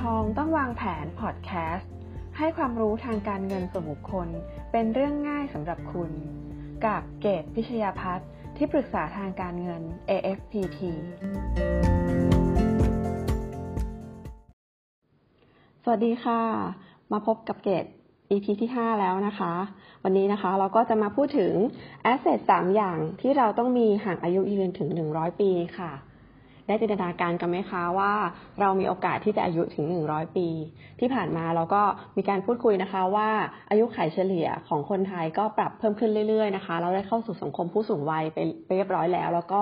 ทองต้องวางแผนพอดแคสต์ให้ความรู้ทางการเงินส่วนบุคคล เป็นเรื่องง่ายสำหรับคุณ กับเกตพิชยาพัฒน์ที่ปรึกษาทางการเงิน AFPT สวัสดีค่ะ มาพบกับเกต EP ที่ 5 แล้วนะคะ วันนี้นะคะเราก็จะมาพูดถึง Asset 3 อย่างที่เราต้องมีห่ากอายุยืนถึง 100 ปีค่ะ ได้จินตนาการกันไหมคะว่าเรามีโอกาสที่จะอายุถึง 100 ปี ที่ผ่านมาเราก็มีการพูดคุยนะคะว่าอายุขัยเฉลี่ยของคนไทยก็ปรับเพิ่มขึ้นเรื่อยๆนะคะเราได้เข้าสู่สังคมผู้สูงวัยไปเรียบร้อยแล้ว แล้วก็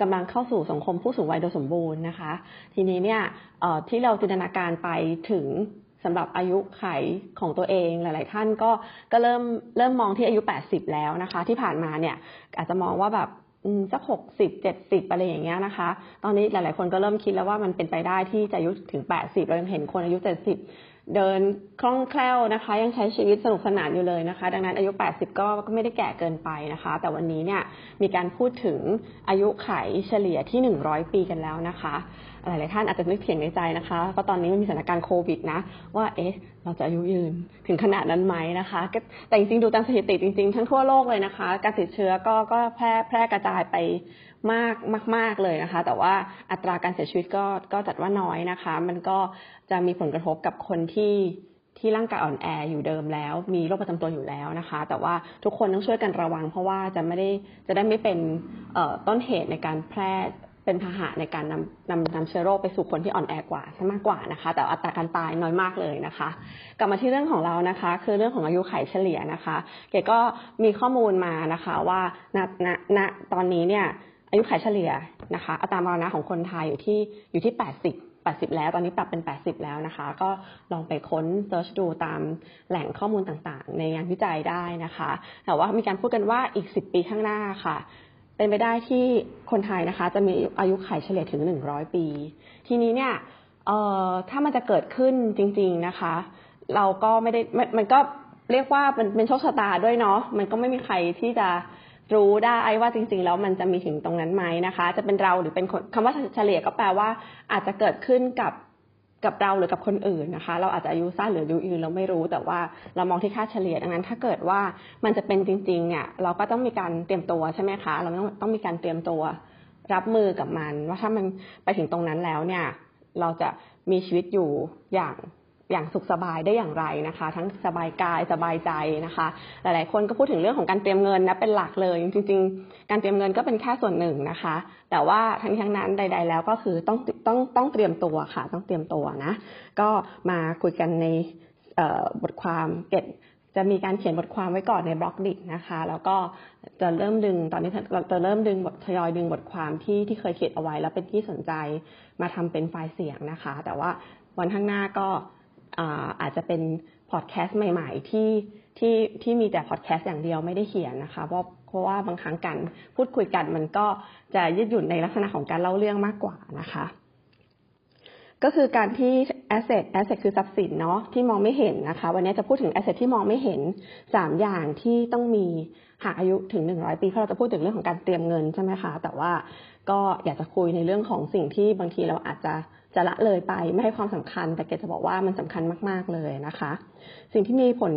กำลังเข้าสู่สังคมผู้สูงวัยโดยสมบูรณ์นะคะ ทีนี้เนี่ยที่เราจินตนาการไปถึงสำหรับอายุไขของตัวเองหลาย ๆ ท่านก็ก็เริ่มเริ่มมองที่อายุ 80 แล้วนะคะ ที่ผ่านมาเนี่ยอาจจะมองว่าแบบ สักหกสิบเจ็ดสิบอะไรอย่างเงี้ยนะคะ ตอนนี้หลาย ๆ คนก็เริ่มคิดแล้วว่ามันเป็นไปได้ที่จะอายุถึงแปดสิบเรายังเห็นคนอายุเจ็ดสิบเดินคล่องแคล่วนะคะ ยังใช้ชีวิตสนุกสนานอยู่เลยนะคะ ดังนั้นอายุ 80 ก็ก็ไม่ได้แก่เกินไปนะคะ แต่วันนี้เนี่ยมีการพูดถึงอายุไขเฉลี่ยที่ 100 ปีกันแล้วนะคะ หลายๆท่านอาจจะนึกเถียงในใจนะคะ ก็ตอนนี้มันมีสถานการณ์โควิดนะ ว่าเอ๊ะเราจะอายุยืนถึงขนาดนั้นไหมนะคะ แต่จริงๆดูตามสถิติจริงๆ ทั้งทั่วโลกเลยนะคะ การติดเชื้อก็ก็แพร่แพร่กระจายไปมากมาก ๆเลยนะคะ แต่ว่าอัตราการเสียชีวิตก็ก็จัดว่าน้อยนะคะ มันก็จะมีผลกระทบกับคนที่ที่ร่างกายอ่อนแออยู่เดิมแล้ว มีโรคประจำตัวอยู่แล้วนะคะ แต่ว่าทุกคนต้องช่วยกันระวัง เพราะว่าจะไม่ได้จะได้ไม่เป็นต้นเหตุในการแพร่ เป็นพาหะในการนำนำนำเชื้อโรคไปสู่คนที่อ่อนแอกว่าใช่มากกว่านะคะ แต่อัตราการตายน้อยมากเลยนะคะ กลับมาที่เรื่องของเรานะคะ คือเรื่องของอายุไขเฉลี่ยนะคะเก๋ก็มีข้อมูลมานะคะว่าณณณตอนนี้เนี่ยอายุขัยเฉลี่ยนะคะ อัตรามรณะของคนไทยอยู่ที่อยู่ที่ 80 80 แล้วตอนนี้ปรับเป็น 80 แล้วนะคะ ก็ลองไปค้นเซิร์ชดูตามแหล่งข้อมูลต่างๆ ในงานวิจัยได้นะคะ แต่ว่ามีการพูดกันว่าอีก 10 ปีข้างหน้าค่ะ เป็นไปได้ที่คนไทยนะคะ จะมีอายุขัยเฉลี่ยถึง 100 ปี ทีนี้เนี่ยถ้ามันจะเกิดขึ้นจริง ๆนะคะ เราก็ไม่ได้มันก็เรียกว่ามันเป็นโชคชะตาด้วยเนาะมันก็ไม่มีใครที่จะรู้ได้ว่าจริง ๆ แล้วมันจะมีถึงตรงนั้นไหมนะคะ จะเป็นเราหรือเป็นคนคำว่าเฉลี่ยก็แปลว่า อาจจะเกิดขึ้นกับ กับเราหรือกับคนอื่นนะคะ เราอาจจะอายุสั้นหรืออายุยืนเราไม่รู้ แต่ว่าเรามองที่ค่าเฉลี่ยดังนั้น ถ้าเกิดว่ามันจะเป็นจริงๆเนี่ยเราก็ต้องมีการเตรียมตัวใช่ไหมคะ เราต้องต้องมีการเตรียมตัวรับมือกับมัน ว่าถ้ามันไปถึงตรงนั้นแล้วเนี่ย เราจะมีชีวิตอยู่อย่าง อย่างสุขสบายได้อย่างไรนะคะ ทั้งสบายกายสบายใจนะคะ หลายๆ คนก็พูดถึงเรื่องของการเตรียมเงินนะเป็นหลักเลย จริง ๆ การเตรียมเงินก็เป็นแค่ส่วนหนึ่งนะคะ แต่ว่าทั้งทั้งนั้นใด ๆ แล้วก็คือต้องต้องต้องเตรียมตัวค่ะ ต้องเตรียมตัวนะ ก็มาคุยกันในบทความเก็บจะมีการเขียนบทความไว้ก่อนในบล็อกดินะคะ แล้วก็จะเริ่มดึงตอนนี้เราจะเริ่มดึงบททยอยดึงบทความที่ที่เคยเขียนเอาไว้ แล้วเป็นที่สนใจมาทำเป็นไฟล์เสียงนะคะ แต่ว่าวันข้างหน้าก็ อาจจะเป็นพอดแคสต์ใหม่ ๆ ที่ที่ที่มีแต่พอดแคสต์อย่างเดียวไม่ได้เขียนนะคะเพราะเพราะว่าบางครั้งการพูดคุยกันมันก็จะยืดหยุ่นในลักษณะของการเล่าเรื่องมากกว่านะคะ ก็คือการที่ asset asset คือทรัพย์สินเนาะที่มองไม่เห็นนะคะ วันนี้จะพูดถึง asset ที่มองไม่เห็นสามอย่างที่ต้องมีหากอายุถึงหนึ่งร้อยปีเพราะเราจะพูดถึงเรื่องของการเตรียมเงินใช่ไหมคะแต่ว่าก็อยากจะคุยในเรื่องของสิ่งที่บางทีเราอาจจะ จะละเลยไปไม่ให้ความสำคัญ แต่เกจะบอกว่ามันสำคัญมากๆเลยนะคะ สิ่งที่มีผล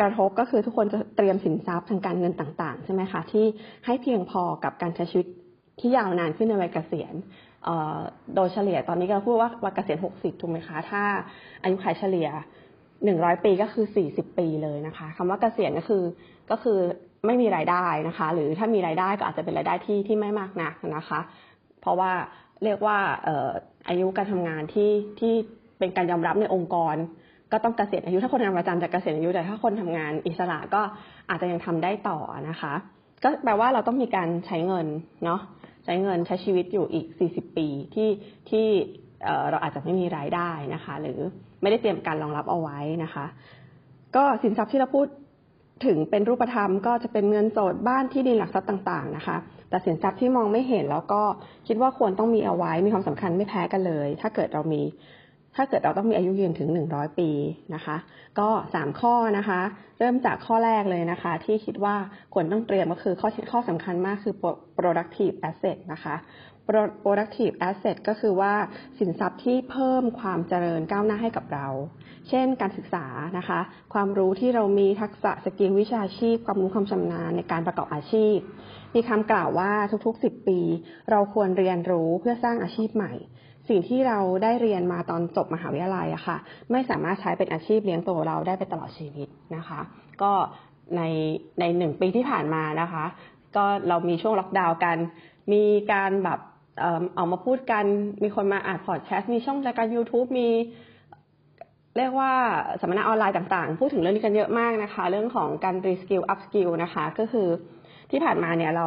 กระทบก็คือทุกคนจะเตรียมสินทรัพย์ทางการเงินต่าง ๆ ใช่ไหมคะ ที่ให้เพียงพอกับการใช้ชีวิตที่ยาวนานขึ้นในวัยเกษียณโดยเฉลี่ยตอนนี้ก็พูดว่าวัยเกษียณ 60 ถูกไหมคะ ถ้าอายุขัยเฉลี่ย 100 ปีก็คือ 40 ปีเลยนะคะคำว่าเกษียณก็คือก็คือไม่มีรายได้นะคะ หรือถ้ามีรายได้ก็อาจจะเป็นรายได้ที่ที่ไม่มากนักนะคะ เพราะว่าเรียกว่า อายุการทำงานที่ที่เป็นการยอมรับในองค์กร ก็ต้องเกษียณอายุถ้าคนทำงานประจำจะเกษียณอายุแต่ถ้าคนทำงานอิสระก็อาจจะยังทำได้ต่อนะคะ ก็แปลว่าเราต้องมีการใช้เงินเนาะใช้เงินใช้ชีวิตอยู่อีก 40 ปีที่ที่เราอาจจะไม่มีรายได้นะคะ หรือไม่ได้เตรียมการรองรับเอาไว้นะคะ ก็สินทรัพย์ที่เราพูด ถึงเป็นรูปธรรมก็จะเป็นเงินสดบ้านที่ดินหลักทรัพย์ต่าง ๆ นะคะ แต่สินทรัพย์ที่มองไม่เห็นแล้วก็คิดว่าควรต้องมีเอาไว้มีความสำคัญไม่แพ้กันเลย ถ้าเกิดเรามี ถ้าเกิดเราต้องมีอายุยืนถึง 100 ปีนะคะ ก็ 3 ข้อนะคะ เริ่มจากข้อแรกเลยนะคะ ที่คิดว่าควรต้องเตรียมก็คือข้อข้อสำคัญมากคือ productive asset นะคะ productive asset ก็คือว่าสินทรัพย์ที่เพิ่มความเจริญก้าวหน้าให้กับเรา เช่น การศึกษานะคะ ความรู้ที่เรามีทักษะ skill วิชาชีพ ความรู้ความชำนาญในการประกอบอาชีพ มีคำกล่าวว่าทุกๆ 10 ปี เราควรเรียนรู้เพื่อสร้างอาชีพใหม่ สิ่งที่เราได้เรียนมาตอนจบมหาวิทยาลัยอะค่ะ ไม่สามารถใช้เป็นอาชีพเลี้ยงตัวเราได้ไปตลอดชีวิตนะคะ ก็ในในหนึ่งปีที่ผ่านมานะคะ ก็เรามีช่วงล็อกดาวน์กัน มีการแบบ ออกมาพูดกัน มีคนมาอ่านพอดแคสต์มีช่องรายการ YouTube มีเรียกว่าสัมมนาออนไลน์ต่างๆ พูดถึงเรื่องนี้กันเยอะมากนะคะ เรื่องของการ reskill upskill นะคะ ก็คือที่ผ่านมาเนี่ยเรา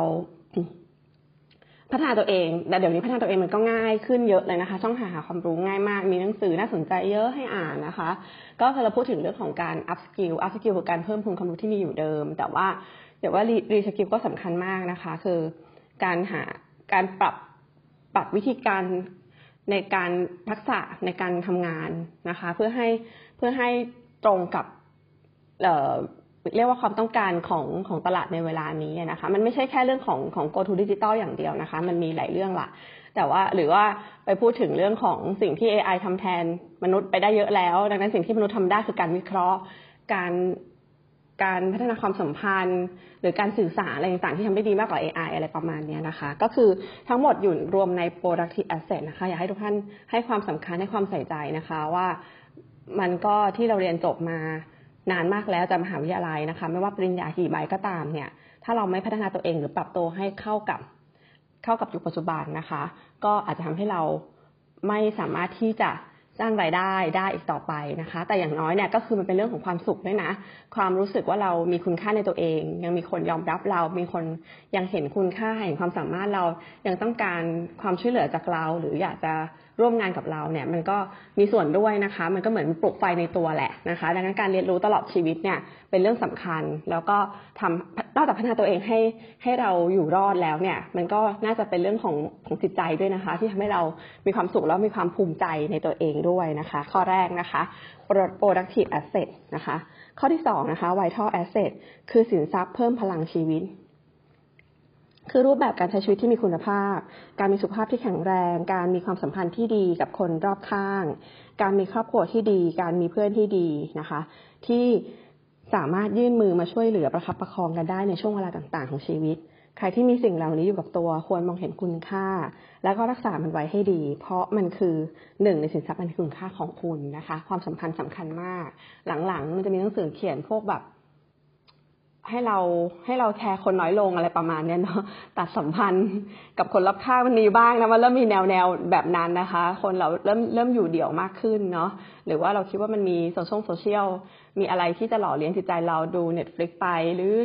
พัฒนาตัวเองแต่เดี๋ยวนี้พัฒนาตัวเองมันก็ง่ายขึ้นเยอะเลยนะคะ ช่องทางหาความรู้ง่ายมาก มีหนังสือน่าสนใจเยอะให้อ่านนะคะ ก็พอเราพูดถึงเรื่องของการ upskill upskill คือการเพิ่มพูนความรู้ที่มีอยู่เดิม แต่ว่าเดี๋ยวว่า reskill ก็สำคัญมากนะคะ คือการหาการปรับ ปรับวิธีการในการทักษะในการทำงานนะคะ เพื่อให้เพื่อให้ตรงกับเอ่อเรียกว่าความต้องการของของตลาดในเวลานี้นะคะ มันไม่ใช่แค่เรื่องของของ go to digital อย่างเดียวนะคะ มันมีหลายเรื่องละแต่ว่าหรือว่าไปพูดถึงเรื่องของสิ่งที่ AI ทำแทนมนุษย์ไปได้เยอะแล้ว ดังนั้นสิ่งที่มนุษย์ทำได้คือการวิเคราะห์ การ การพัฒนาความสัมพันธ์ หรือการสื่อสารอะไรต่างๆที่ทำได้ดีมากกว่า AI อะไรประมาณนี้นะคะ ก็คือทั้งหมดอยู่รวมใน productive asset นะคะ อยากให้ทุกท่านให้ความสำคัญให้ความใส่ใจนะคะว่ามันก็ที่เราเรียนจบมานานมากแล้วจากมหาวิทยาลัยนะคะ ไม่ว่าปริญญากี่ใบก็ตามเนี่ย ถ้าเราไม่พัฒนาตัวเองหรือปรับตัวให้เข้ากับเข้ากับยุคปัจจุบันนะคะ ก็อาจจะทำให้เราไม่สามารถที่จะ สร้างรายได้ได้อีกต่อไปนะคะ แต่อย่างน้อยเนี่ยก็คือมันเป็นเรื่องของความสุขด้วยนะ ความรู้สึกว่าเรามีคุณค่าในตัวเอง ยังมีคนยอมรับเรา มีคนยังเห็นคุณค่าเห็นความสามารถเรา ยังต้องการความช่วยเหลือจากเรา หรืออยากจะร่วมงานกับเราเนี่ยมันก็มีส่วนด้วยนะคะ มันก็เหมือนปลุกไฟในตัวแหละนะคะ ดังนั้นการเรียนรู้ตลอดชีวิตเนี่ยเป็นเรื่องสำคัญ แล้วก็ทำนอกจากพัฒนาตัวเองให้ให้เราอยู่รอดแล้วเนี่ย มันก็น่าจะเป็นเรื่องของของจิตใจด้วยนะคะ ที่ทำให้เรามีความสุขแล้วมีความภูมิใจในตัวเองด้วยนะคะ ข้อแรกนะคะ productive asset นะคะ ข้อที่สองนะคะ vital asset คือสินทรัพย์เพิ่มพลังชีวิต คือรูปแบบการใช้ชีวิตที่มีคุณภาพ การมีสุขภาพที่แข็งแรง การมีความสัมพันธ์ที่ดีกับคนรอบข้าง การมีครอบครัวที่ดี การมีเพื่อนที่ดีนะคะ ที่สามารถยื่นมือมาช่วยเหลือประคับประคองกันได้ในช่วงเวลาต่างๆ ของชีวิต ใครที่มีสิ่งเหล่านี้อยู่กับตัวควรมองเห็นคุณค่า แล้วก็รักษามันไว้ให้ดี เพราะมันคือหนึ่งในสินทรัพย์อันมีคุณค่าของคุณนะคะ ความสัมพันธ์สำคัญมาก หลังๆ มันจะมีหนังสือเขียนพวกแบบ ให้เราให้เราแคร์คนน้อยลงอะไรประมาณเนี้ยเนาะตัดสัมพันธ์กับคนรอบข้างมันมีบ้างนะมันเริ่มมีแนวแนวแบบนั้นนะคะ คนเราเริ่มเริ่มอยู่เดี่ยวมากขึ้นเนาะหรือว่าเราคิดว่ามันมีโซเชียลโซเชียลมีอะไรที่จะหล่อเลี้ยงจิตใจเราดู Netflix ไปหรือ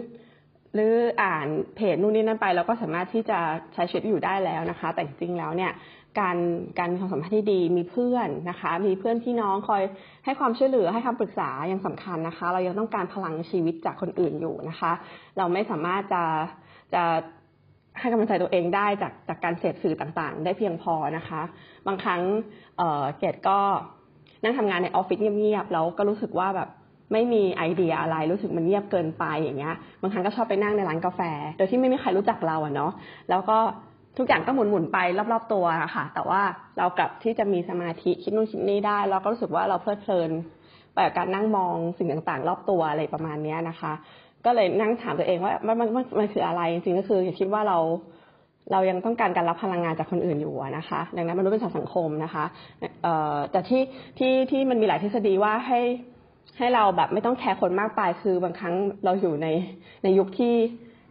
หรืออ่านเพจนู่นนี่นั่นไปเราก็สามารถที่จะใช้ชีวิตอยู่ได้แล้วนะคะ แต่จริงแล้วเนี่ย การการมีความสัมพันธ์ที่ดีมีเพื่อนนะคะ มีเพื่อนพี่น้องคอยให้ความช่วยเหลือให้คำปรึกษายังสำคัญนะคะ เรายังต้องการพลังชีวิตจากคนอื่นอยู่นะคะ เราไม่สามารถจะจะให้กำลังใจตัวเองได้จากจากการเสพสื่อต่างๆ ได้เพียงพอนะคะ บางครั้งเออเกดก็นั่งทำงานในออฟฟิศเงียบๆแล้วก็รู้สึกว่าแบบไม่มีไอเดียอะไรรู้สึกมันเงียบเกินไปอย่างเงี้ยบางครั้งก็ชอบไปนั่งในร้านกาแฟ โดยที่ไม่มีใครรู้จักเราอะเนาะแล้วก็ ทุกอย่างก็หมุนๆไปรอบๆตัวอะค่ะ แต่ว่าเรากลับที่จะมีสมาธิคิดนู่นคิดนี่ได้ เราก็รู้สึกว่าเราเพลิดเพลินไปกับการนั่งมองสิ่งต่างๆ รอบตัวอะไรประมาณเนี้ยนะคะ ก็เลยนั่งถามตัวเองว่ามันมันมันมันคืออะไรจริงๆก็คืออย่าคิดว่าเราเรายังต้องการการรับพลังงานจากคนอื่นอยู่นะคะ ดังนั้นมันุษย์เป็นสังคมนะคะแต่ที่ที่ที่มันมีหลายทฤษฎีว่าให้ให้เราแบบไม่ต้องแคร์คนมากไปคือบางครั้งเราอยู่ในในยุคที่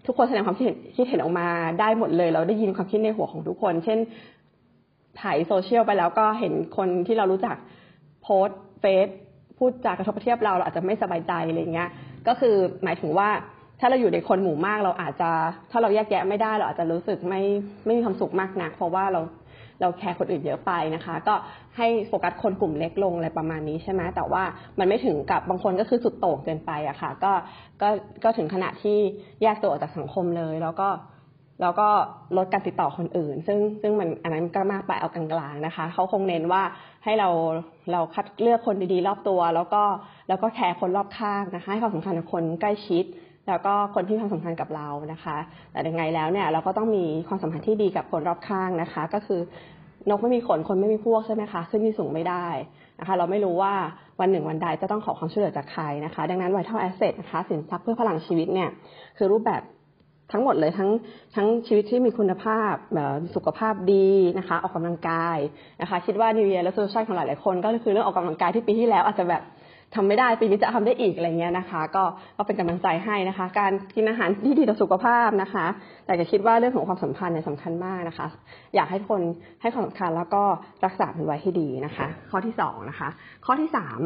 ทุกคนแสดงความคิดเห็นคิดเห็นออกมาได้หมดเลย เราได้ยินความคิดในหัวของทุกคน เช่นถ่ายโซเชียลไปแล้วก็เห็นคนที่เรารู้จักโพสเฟซพูดจากกระทบกระเทียบเราเราอาจจะไม่สบายใจอะไรเงี้ย ก็คือหมายถึงว่าถ้าเราอยู่ในคนหมู่มากเราอาจจะ ถ้าเราแยกแยะไม่ได้เราอาจจะรู้สึกไม่ไม่มีความสุขมากนัก เพราะว่าเรา เราแคร์คนอื่นเยอะไปนะคะ ก็ให้โฟกัสคนกลุ่มเล็กลงอะไรประมาณนี้ใช่ไหมแต่ว่ามันไม่ถึงกับบางคนก็คือสุดโต่งเกินไปอะค่ะก็ก็ก็ถึงขนาดที่แยกตัวออกจากสังคมเลย แล้วก็แล้วก็ลดการติดต่อคนอื่น ซึ่งซึ่งมันอันนั้นก็มากไปเอากลางๆนะคะ เขาคงเน้นว่าให้เราเราคัดเลือกคนดีๆ รอบตัว แล้วก็แล้วก็แคร์คนรอบข้างนะคะ ให้ความสำคัญกับคนใกล้ชิด แล้วก็คนที่มีความสำคัญกับเรานะคะ แต่ยังไงแล้วเนี่ยเราก็ต้องมีความสัมพันธ์ที่ดีกับคนรอบข้างนะคะ ก็คือนกไม่มีขนคนไม่มีพวกใช่ไหมคะขึ้นที่สูงไม่ได้นะคะ เราไม่รู้ว่าวันหนึ่งวันใดจะต้องขอความช่วยเหลือจากใครนะคะ ดังนั้น vital asset นะคะสินทรัพย์เพื่อพลังชีวิตเนี่ยคือรูปแบบทั้งหมดเลยทั้งทั้งชีวิตที่มีคุณภาพสุขภาพดีนะคะ ออกกำลังกายนะคะ คิดว่า New Year Resolution ของหลายๆคน ก็คือเรื่องออกกำลังกายที่ปีที่แล้วอาจจะแบบ ทำไม่ได้ปีนี้จะทำได้อีกอะไรเงี้ยนะคะ ก็ก็เป็นกำลังใจให้นะคะ การกินอาหารที่ดีต่อสุขภาพนะคะ แต่จะคิดว่าเรื่องของความสัมพันธ์เนี่ยสำคัญมากนะคะ อยากให้คนให้ความสำคัญแล้วก็รักษามันไว้ให้ดีนะคะ ข้อที่สองนะคะ ข้อที่สาม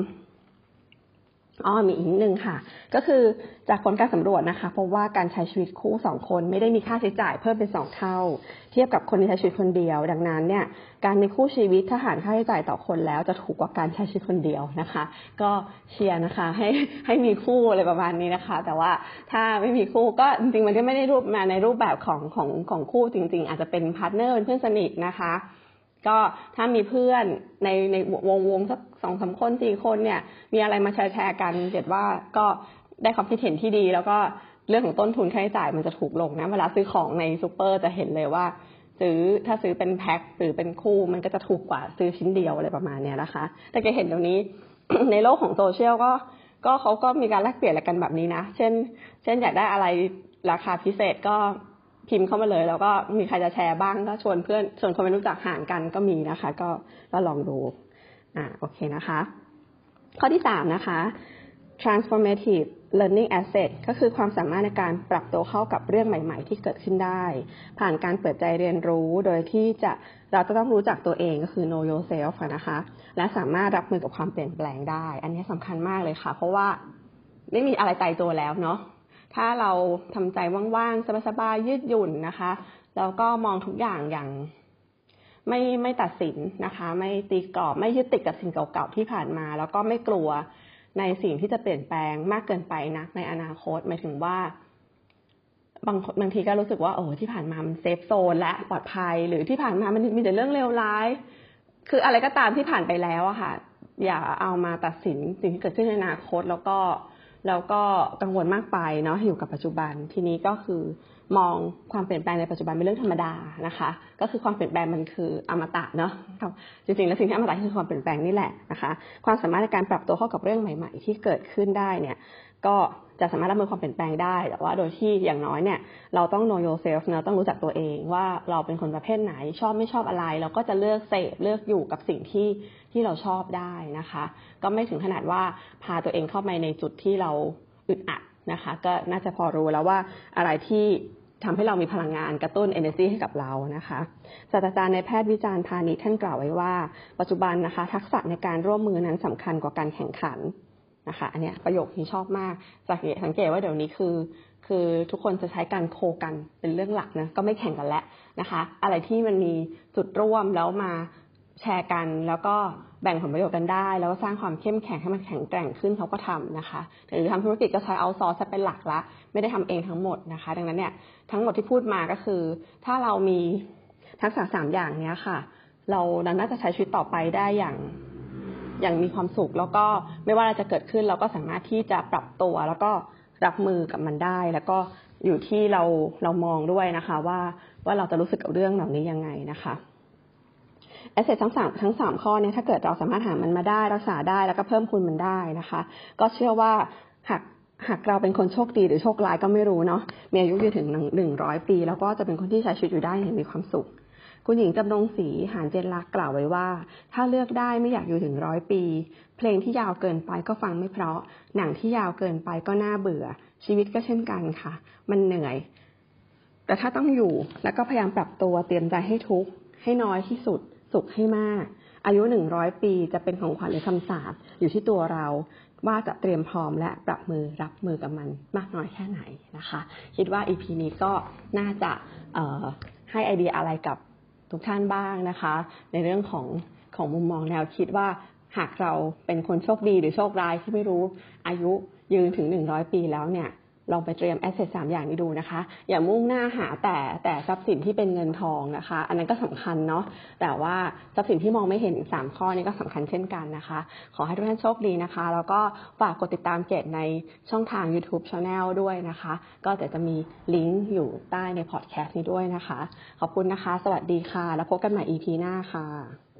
อ๋อมีอีกนิดนึงค่ะ ก็คือจากผลการสำรวจนะคะพบว่าการใช้ชีวิตคู่สองคนไม่ได้มีค่าใช้จ่ายเพิ่มเป็นสองเท่า เทียบกับคนที่ใช้ชีวิตคนเดียว ดังนั้นเนี่ยการมีคู่ชีวิตถ้าหารค่าใช้จ่ายต่อคนแล้วจะถูกกว่าการใช้ชีวิตคนเดียวนะคะ ก็เชียร์นะคะให้ให้มีคู่อะไรประมาณนี้นะคะ แต่ว่าถ้าไม่มีคู่ก็จริงๆมันก็ไม่ได้รูปมาในรูปแบบของของของคู่จริง ๆ อาจจะเป็น partner เป็นเพื่อนสนิทนะคะ ก็ถ้ามีเพื่อนในในวงวงสักสองสามคนสี่คนเนี่ย มีอะไรมาแชร์แชร์กันเจ็ดว่าก็ได้ความคิดเห็นที่ดี แล้วก็เรื่องของต้นทุนค่าใช้จ่ายมันจะถูกลงนะ เวลาซื้อของในซูเปอร์จะเห็นเลยว่า ซื้อถ้าซื้อเป็นแพ็คหรือเป็นคู่มันก็จะถูกกว่าซื้อชิ้นเดียวอะไรประมาณเนี้ยนะคะ แต่แกเห็นเดี๋ยวนี้ในโลกของโซเชียลก็ก็เขาก็มีการแลกเปลี่ยนอะไรกันแบบนี้นะ เช่น เช่นอยากได้อะไรราคาพิเศษก็ พิมพ์เข้ามาเลย แล้วก็มีใครจะแชร์บ้างก็ชวนเพื่อนชวนคนไม่รู้จักห่างกันก็มีนะคะ ก็ก็ลองดูอ่าโอเคนะคะ ข้อที่สามนะคะ transformative learning asset ก็คือความสามารถในการปรับตัวเข้ากับเรื่องใหม่ ๆ ที่เกิดขึ้นได้ ผ่านการเปิดใจเรียนรู้ โดยที่จะเราจะต้องรู้จักตัวเองก็คือ know yourself นะคะ และสามารถรับมือกับความเปลี่ยนแปลงได้ อันนี้สำคัญมากเลยค่ะ เพราะว่าไม่มีอะไรตายตัวแล้วเนาะ ถ้าเราทำใจว่างๆสบายๆยืดหยุ่นนะคะ แล้วก็มองทุกอย่างอย่างไม่ไม่ตัดสินนะคะ ไม่ตีกรอบไม่ยึดติดกับสิ่งเก่าๆที่ผ่านมา แล้วก็ไม่กลัวในสิ่งที่จะเปลี่ยนแปลงมากเกินไปนะในอนาคตหมายถึงว่า บางบางทีก็รู้สึกว่าโอ้ที่ผ่านมามันเซฟโซนและปลอดภัย หรือที่ผ่านมามันมีแต่เรื่องเลวร้าย คืออะไรก็ตามที่ผ่านไปแล้วอะค่ะ อย่าเอามาตัดสินสิ่งที่เกิดขึ้นในอนาคต แล้วก็ แล้วก็กังวลมากไปเนาะอยู่กับปัจจุบันทีนี้ก็คือ มองความเปลี่ยนแปลงในปัจจุบันเป็นเรื่องธรรมดานะคะ ก็คือความเปลี่ยนแปลงมันคืออมตะเนาะจริงๆแล้วสิ่งที่อมตะคือความเปลี่ยนแปลงนี่แหละนะคะ ความสามารถในการปรับตัวเข้ากับเรื่องใหม่ ๆ ที่เกิดขึ้นได้เนี่ย ก็จะสามารถรับมือความเปลี่ยนแปลงได้ แต่ว่าโดยที่อย่างน้อยเนี่ยเราต้อง know yourself นะต้องรู้จักตัวเองว่าเราเป็นคนประเภทไหน ชอบไม่ชอบอะไร เราก็จะเลือกเสพเลือกอยู่กับสิ่งที่ที่เราชอบได้นะคะ ก็ไม่ถึงขนาดว่าพาตัวเองเข้าไปในจุดที่เราอึดอัดนะคะ ก็น่าจะพอรู้แล้วว่าอะไรที่ ทำให้เรามีพลังงานกระตุ้น energy ให้กับเรานะคะศาสตราจารย์ในแพทย์วิจารณ์พาณิชท่านกล่าวไว้ว่า ปัจจุบันนะคะ ทักษะในการร่วมมือนั้นสำคัญกว่าการแข่งขันนะคะอันนี้ประโยคที่ชอบมากสังเกตสังเกตว่าเดี๋ยวนี้คือ คือทุกคนจะใช้การโคกันเป็นเรื่องหลักนะก็ไม่แข่งกันแล้วนะคะ อะไรที่มันมีจุดร่วมแล้วมา แชร์กัน แล้วก็แบ่งผลประโยชน์กันได้ แล้วก็สร้างความเข้มแข็งให้มันแข็งแกร่งขึ้นเขาก็ทำนะคะหรือทำธุรกิจก็ใช้เอาซอร์สเป็นหลักละ ไม่ได้ทำเองทั้งหมดนะคะ ดังนั้นเนี่ยทั้งหมดที่พูดมาก็คือ ถ้าเรามีทักษะสามอย่างเนี้ยค่ะ เราน่าจะใช้ชีวิตต่อไปได้อย่างอย่างมีความสุข แล้วก็ไม่ว่าอะไรจะเกิดขึ้นเราก็สามารถที่จะปรับตัว แล้วก็รับมือกับมันได้ แล้วก็อยู่ที่เราเรามองด้วยนะคะ ว่าว่าเราจะรู้สึกกับเรื่องเหล่านี้ยังไงนะคะ แอสเซททั้งสามทั้งสามข้อเนี่ยถ้าเกิดเราสามารถหามันมาได้รักษาได้แล้วก็เพิ่มคุณมันได้นะคะ ก็เชื่อว่าหากหากเราเป็นคนโชคดีหรือโชคร้ายก็ไม่รู้เนาะมีอายุยืนถึงหนึ่งร้อยปี แล้วก็จะเป็นคนที่ใช้ชีวิตอยู่ได้อย่างมีความสุข คุณหญิงจำนงศรีหานเจนลักกล่าวไว้ว่า ถ้าเลือกได้ไม่อยากอยู่ถึงร้อยปี เพลงที่ยาวเกินไปก็ฟังไม่เพราะ หนังที่ยาวเกินไปก็น่าเบื่อ ชีวิตก็เช่นกันค่ะ มันเหนื่อย แต่ถ้าต้องอยู่แล้วก็พยายามปรับตัวเตรียมใจให้ทุกข์ให้น้อยที่สุด สุขให้มาก อายุหนึ่งร้อยปีจะเป็นของขวัญหรือคำสาปอยู่ที่ตัวเราว่าจะเตรียมพร้อมและปรับมือรับมือกับมันมากน้อยแค่ไหนนะคะ คิดว่า EP นี้ก็น่าจะให้ไอเดียอะไรกับทุกท่านบ้างนะคะ ในเรื่องของของมุมมองแนวคิดว่าหากเราเป็นคนโชคดีหรือโชคร้ายที่ไม่รู้อายุยืนถึงหนึ่งร้อยปีแล้วเนี่ย ลองไปเตรียมแอสเซทสามอย่างนี้ดูนะคะ อย่ามุ่งหน้าหาแต่แต่ทรัพย์สินที่เป็นเงินทองนะคะ อันนั้นก็สำคัญเนาะแต่ว่าทรัพย์สินที่มองไม่เห็นสามข้อนี้ก็สำคัญเช่นกันนะคะ ขอให้ทุกท่านโชคดีนะคะ แล้วก็ฝากกดติดตามเกตในช่องทาง YouTube Channel ด้วยนะคะ ก็เดี๋ยวจะมีลิงก์อยู่ใต้ในพอดแคสต์นี้ด้วยนะคะ ขอบคุณนะคะ สวัสดีค่ะ แล้วพบกันใหม่ EP หน้าค่ะ